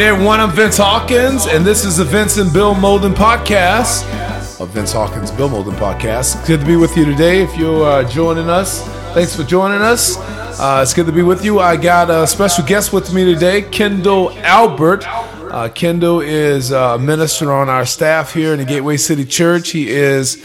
day one. I'm Vince Hawkins, and this is the Vince and Bill Molden podcast of Vince Hawkins Bill Molden podcast. Good to be with you today. If you're joining us, thanks for joining us. Uh, it's good to be with you. I got a special guest with me today, Kendall Albert. Uh, Kendall is a minister on our staff here in the Gateway City Church. He is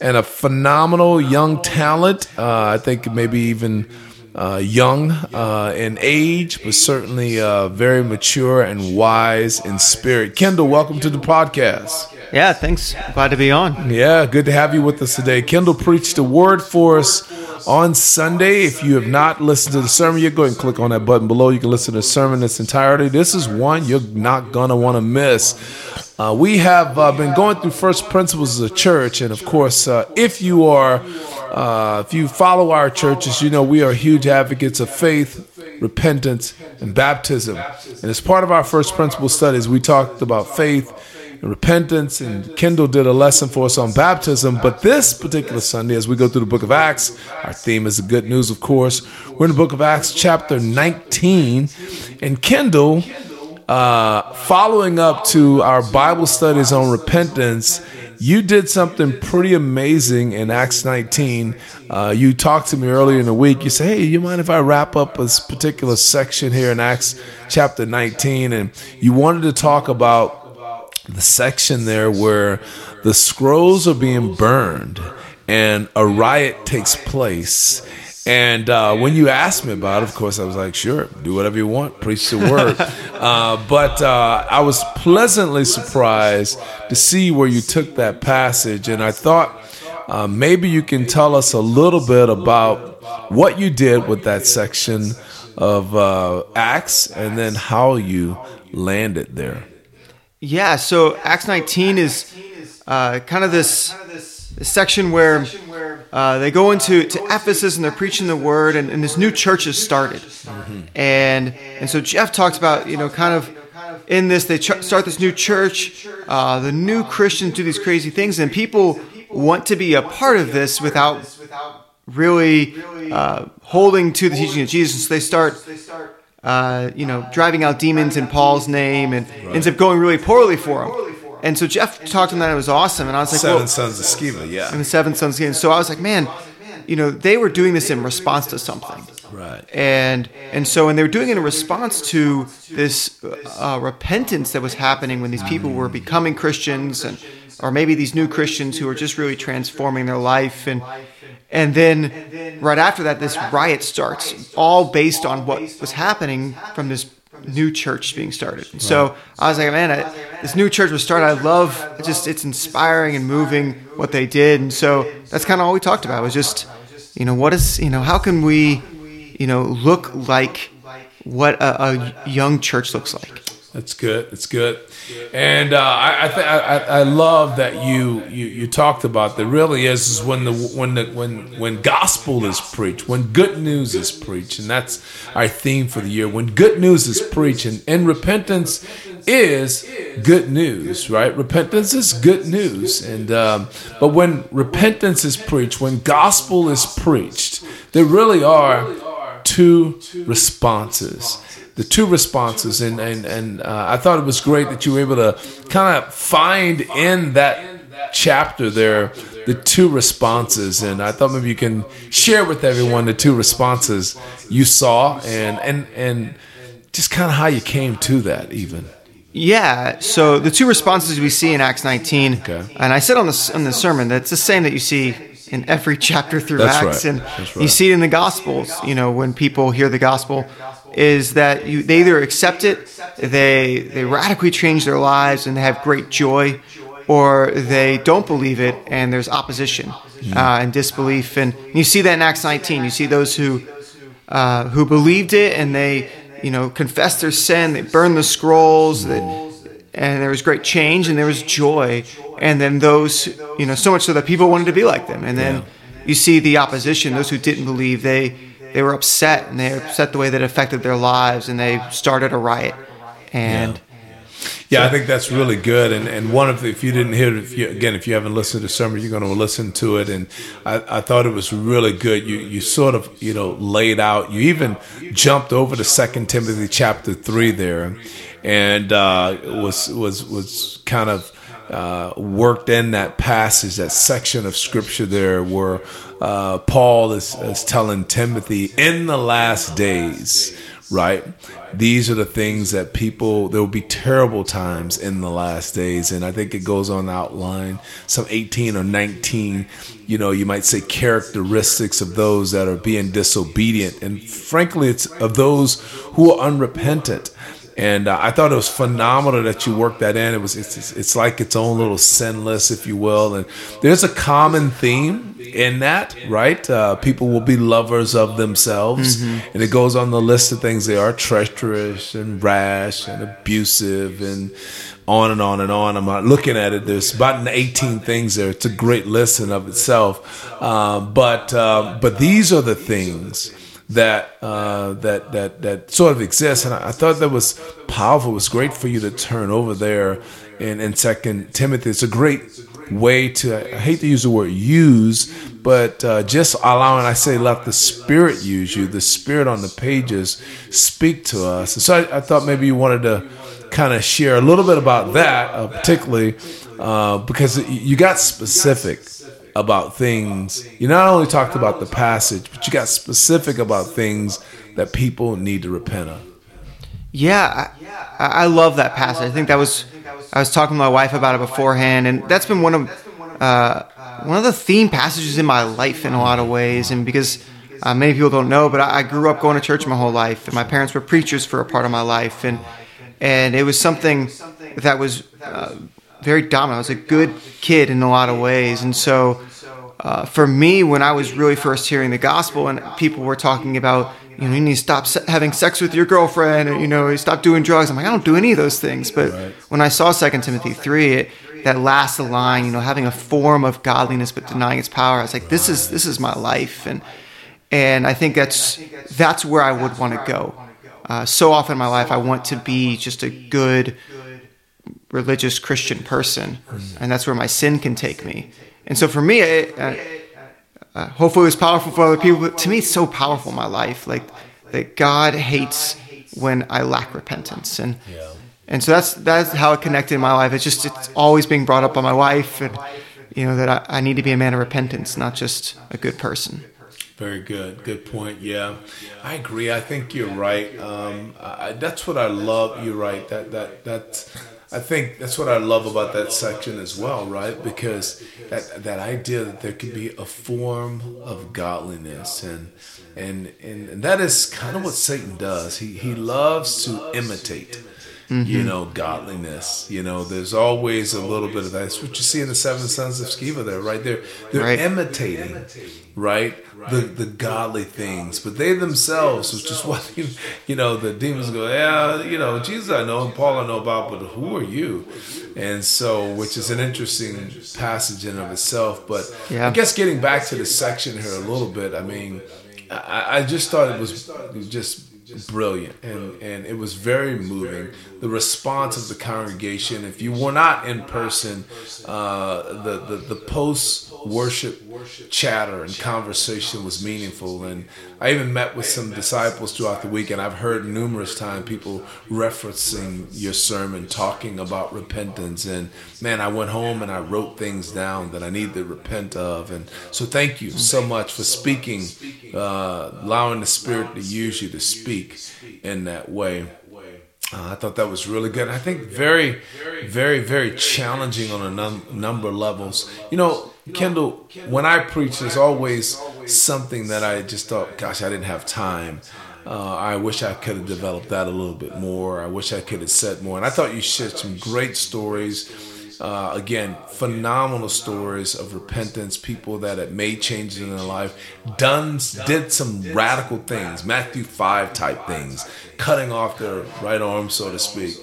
and a phenomenal young talent. Uh, I think maybe even uh, young uh, in age, but certainly uh, very mature and wise in spirit. Kendall, welcome to the podcast. Yeah, thanks. Glad to be on. Yeah, good to have you with us today. Kendall preached a word for us on Sunday. If you have not listened to the sermon, you go ahead and click on that button below. You can listen to the sermon in its entirety. This is one you're not going to want to miss. Uh, we have uh, been going through first principles as a church, and of course, uh, if you are, uh, if you follow our churches, you know we are huge advocates of faith, repentance, and baptism. And as part of our first principle studies, we talked about faith and repentance, and Kendall did a lesson for us on baptism. But this particular Sunday, as we go through the book of Acts, our theme is the good news, of course. We're in the book of Acts, chapter 19, and Kendall uh, following up to our Bible studies on repentance, you did something pretty amazing in Acts 19. Uh, you talked to me earlier in the week. You said, Hey, you mind if I wrap up this particular section here in Acts chapter 19? And you wanted to talk about the section there where the scrolls are being burned and a riot takes place and uh, when you asked me about it, of course, I was like, sure, do whatever you want, preach the word. uh, but uh, I was pleasantly surprised to see where you took that passage. And I thought uh, maybe you can tell us a little bit about what you did with that section of uh, Acts and then how you landed there. Yeah, so Acts 19 is uh, kind of this section where uh, they go into to Ephesus and they're preaching the word, and, and this new church is started. Mm-hmm. And and so Jeff talks about you know kind of in this they ch- start this new church. Uh, the new Christians do these crazy things, and people want to be a part of this without really uh, holding to the teaching of Jesus. So they start. Uh, you know, driving out demons in Paul's name, and right. ends up going really poorly for him. And so Jeff talked to them that it was awesome, and I was like, Seven well, Sons of Sceva, yeah, and the Seven Sons of Sceva. So I was like, man, you know, they were doing this in response to something, right? And and so and they were doing it in response to this uh, repentance that was happening when these people were becoming Christians, and or maybe these new Christians who were just really transforming their life and. And then, right after that, this riot starts, all based on what was happening from this new church being started. Right. So I was like, man, I, this new church was started. I love it just it's inspiring and moving what they did. And so that's kind of all we talked about was just, you know, what is, you know, how can we, you know, look like what a, a young church looks like. That's good. That's good. And uh, I I, th- I, I love that you, you you talked about that. Really is is when the when the when when gospel is preached, when good news is preached, and that's our theme for the year. When good news is preached, and, and repentance is good news, right? Repentance is good news, and um, but when repentance is preached, when gospel is preached, there really are two responses the two responses, and and and uh, I thought it was great that you were able to kind of find in that chapter there the two responses, and I thought maybe you can share with everyone the two responses you saw, and and and just kind of how you came to that, even. Yeah. So the two responses we see in Acts 19, okay. and I said on the on the sermon that's the same that you see in every chapter through that's Acts, right. and right. you see it in the Gospels. You know, when people hear the gospel, is that you, they either accept it, they they radically change their lives and they have great joy, or they don't believe it and there's opposition mm. uh, and disbelief. And you see that in Acts 19. You see those who uh, who believed it and they you know confessed their sin, they burned the scrolls, that, and there was great change and there was joy. And then those you know so much so that people wanted to be like them. And then yeah. you see the opposition, those who didn't believe, they they were upset and they were upset the way that affected their lives and they started a riot. And yeah, yeah I think that's really good. And and one of the, if you didn't hear it, if you, again, if you haven't listened to sermon, you're going to listen to it. And I, I thought it was really good. You you sort of you know laid out. You even jumped over to Second Timothy chapter three there. and uh, was was was kind of uh, worked in that passage, that section of scripture there, where uh, Paul is, is telling Timothy in the last days, right? These are the things that people, there will be terrible times in the last days. And I think it goes on outline some 18 or 19, you know, you might say characteristics of those that are being disobedient. And frankly, it's of those who are unrepentant and uh, I thought it was phenomenal that you worked that in. It was it's, it's like its own little sin list, if you will. And there's a common theme in that, right? Uh, people will be lovers of themselves, mm-hmm. and it goes on the list of things they are treacherous and rash and abusive and on and on and on. I'm not looking at it. There's about 18 things there. It's a great list in of itself. Uh, but uh, but these are the things that uh, that that that sort of exists. And I, I, thought that was powerful. It was great for you to turn over there in, in Second Timothy. It's a great way to. I hate to use the word use, but uh, just allowing. I say let the Spirit use you. The Spirit on the pages speak to us. And so I, I thought maybe you wanted to kind of share a little bit about that, uh, particularly uh, because you got specific about things. You not only talked about the passage, but you got specific about things that people need to repent of. Yeah, I, I love that passage. I think that was I was talking to my wife about it beforehand, and that's been one of uh, one of the theme passages in my life in a lot of ways. And because uh, many people don't know, but I, I, grew up going to church my whole life, and my parents were preachers for a part of my life, and and it was something that was uh, very dominant. I was a good kid in a lot of ways, and so uh, for me, when I was really first hearing the gospel, and people were talking about, you know, you need to stop having sex with your girlfriend, and you know, stop doing drugs. I'm like, I don't do any of those things. But right. when I saw Second Timothy three, it, that last line, you know, having a form of godliness but denying its power, I was like, this is this is my life, and and I think that's that's where I would want to go. Uh, so often in my life, I want to be just a good religious Christian person, and that's where my sin can take me. And so for me, it, uh, uh, hopefully it was powerful for other people, but to me, it's so powerful in my life. Like that God hates when I lack repentance, and yeah. and so that's that's how it connected in my life. It's just it's always being brought up by my wife, and you know that I, I need to be a man of repentance, not just a good person. Very good. Good point. Yeah, I agree. I think you're right. Um, I, that's what I love. You're right. That that that I think that's what I love about that section as well, right? Because that that idea that there could be a form of godliness and and and, that is kind of what Satan does. He he loves to imitate. Mm-hmm. You know, godliness. You know, there's always a little bit of that. That's what you see in the seven sons of Sceva there, right? They're they're right. imitating, right? the the godly things, but they themselves, which is what you, you know the demons go, yeah, you know Jesus I know and Paul I know about, but who are you? And so, which is an interesting passage in of itself. But yeah. I guess getting back to the section here a little bit, I mean, I, I just thought it was just brilliant. And and it was very moving. The response of the congregation if you were not in person uh, the the, the post worship chatter and conversation was meaningful. And i even met with some disciples throughout the week and i've heard numerous times people referencing your sermon talking about repentance. And man i went home and i wrote things down that i need to repent of. And so thank you so much for speaking uh, allowing the spirit to use you to speak in that way uh, I thought that was really good. I think very, very, very challenging on a num- number of levels. You know, Kendall, when I preach, there's always something that I just thought, gosh, I didn't have time. Uh, I wish I could have developed that a little bit more. I wish I could have said more. And I thought you shared some great stories uh, again, phenomenal stories of repentance, people that had made changes in their life, done, did some radical things, Matthew 5 type things, cutting off their right arm, so to speak,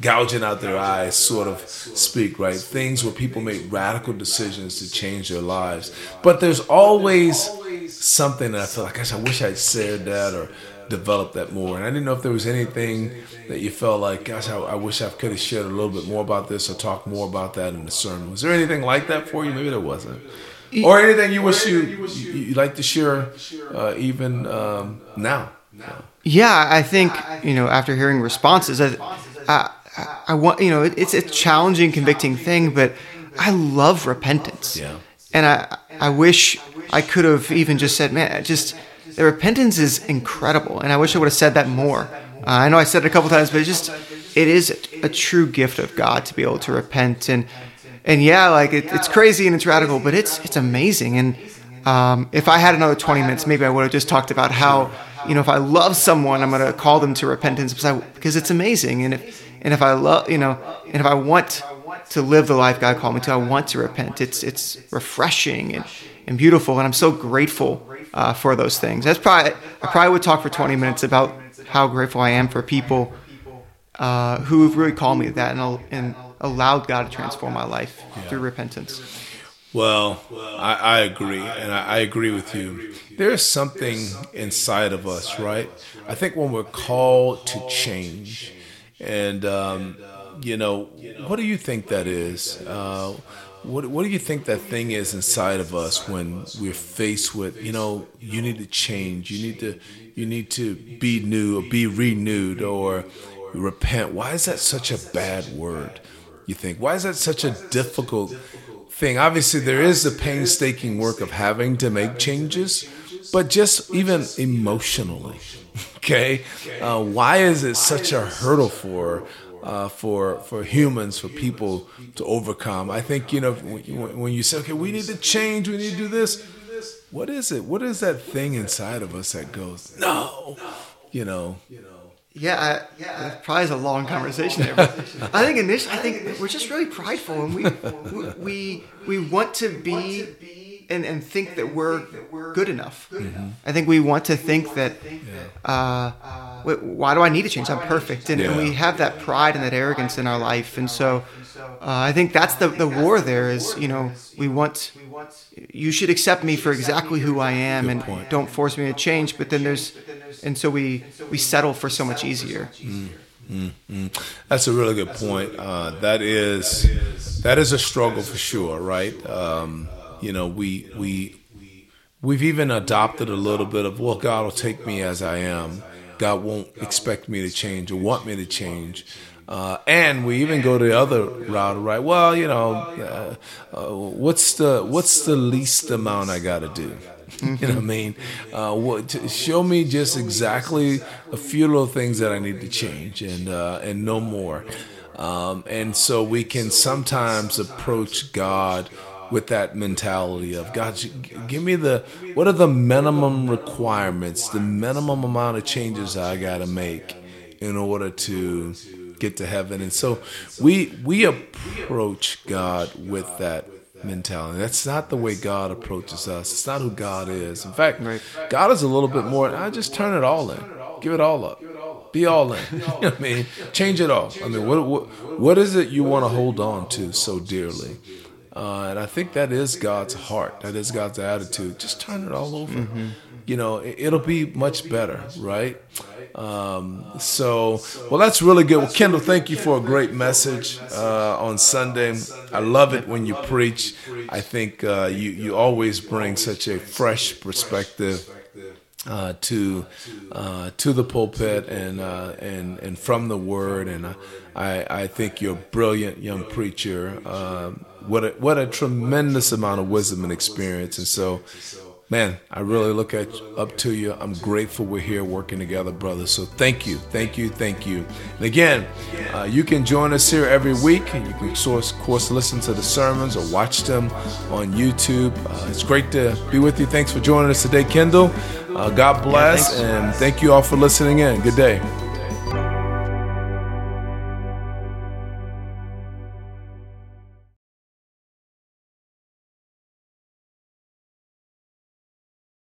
gouging out their eyes, sort of speak, right? Things where people made radical decisions to change their lives. But there's always something that I feel like, gosh, I wish I'd said that or develop that more. And I didn't know if there was anything that you felt like, gosh, I, I wish I could have shared a little bit more about this or talked more about that in the sermon. Was there anything like that for you? Maybe there wasn't. Or anything you wish you you like to share, uh, even um, now. Yeah, I think you know after hearing responses, I, I, I want you know it, it's a challenging, convicting thing, but I love repentance. Yeah. And I I wish I could have even just said, man, just the repentance is incredible, and I wish I would have said that more. Uh, I know I said it a couple times, but it just it is a, a true gift of God to be able to repent and and yeah, like it, it's crazy and it's radical, but it's it's amazing. And um, if I had another 20 minutes, maybe I would have just talked about how you know if I love someone, I'm going to call them to repentance because, I, because it's amazing. And if and if I love you know and if I want to live the life God called me to, I want to repent. It's it's refreshing and, and beautiful, and I'm so grateful uh, for those things. That's probably I probably would talk for 20 minutes about how grateful I am for people uh, who have really called me to that and, and allowed God to transform my life yeah. through repentance. Well, I, I agree, and I, I, agree with you. There is something inside of us, right? I think when we're called to change, and um, you know, what do you think that is? Uh, what What do you think that thing is inside of us when we're faced with, you know, you need to change, you need to, you need to be new or be renewed or repent? Why is that such a bad word? You think? Why is that such a difficult thing? Obviously, there is the painstaking work of having to make changes, but just even emotionally, okay? Uh, why is it such a hurdle for? Uh, for for humans, for people to overcome. I think you know when, when you say, "Okay, we need to change, we need to do this." What is it? What is that thing inside of us that goes, "No," you know? Yeah, I, yeah, probably is a long conversation there. I think initially, I think we're just really prideful, and we we we want to be and, and think that we're good enough. Mm-hmm. I think we want to think that. Uh, why do I need to change? I'm perfect, and, yeah. and, we have that pride and that arrogance in our life, and so uh, I think that's the the war. There is, you know, we want you should accept me for exactly who I am, and don't force me to change. But then there's and so we we settle for so much easier. Mm, mm, mm. That's a really good point. Uh, that is that is a struggle for sure, right? Um, you know, we we we've even adopted a little bit of well, God will take me as I am. God won't expect me to change or want me to change. Uh, and we even go the other route, right? Well, you know, uh, uh, what's the what's the least amount I got to do? you know what I mean? Uh, what, show me just exactly a few little things that I need to change and uh, and no more. Um, and so we can sometimes approach God with that mentality of God, give me the what are the minimum requirements, the minimum amount of changes I got to make in order to get to heaven. And so we we approach God with that mentality. That's not the way God approaches us. It's not who God is. In fact. God is a little bit more. I just turn it all in, give it all up, be all in. you know what I mean, change it all. I mean, what what, what is it you want to hold on to so dearly? Uh, and I think that is God's heart. That is God's attitude. Just turn it all over. Mm-hmm. You know, it, will be much better, right? Um, so, well, that's really good. Well, Kendall, thank you for a great message uh, on Sunday. I love it when you preach. I think uh, you you always bring such a fresh perspective. Uh, to uh, to the pulpit and uh, and and from the word, and I I think you're a brilliant young preacher. Um, what a, what a tremendous amount of wisdom and experience, and so man, I really look at up to you. I'm grateful we're here working together, brother. So thank you, thank you, thank you. And again, uh, you can join us here every week, and you can, of course, listen to the sermons or watch them on YouTube. Uh, it's great to be with you. Thanks for joining us today, Kendall. Uh, God bless, yeah, and thank you all for listening in. Good day.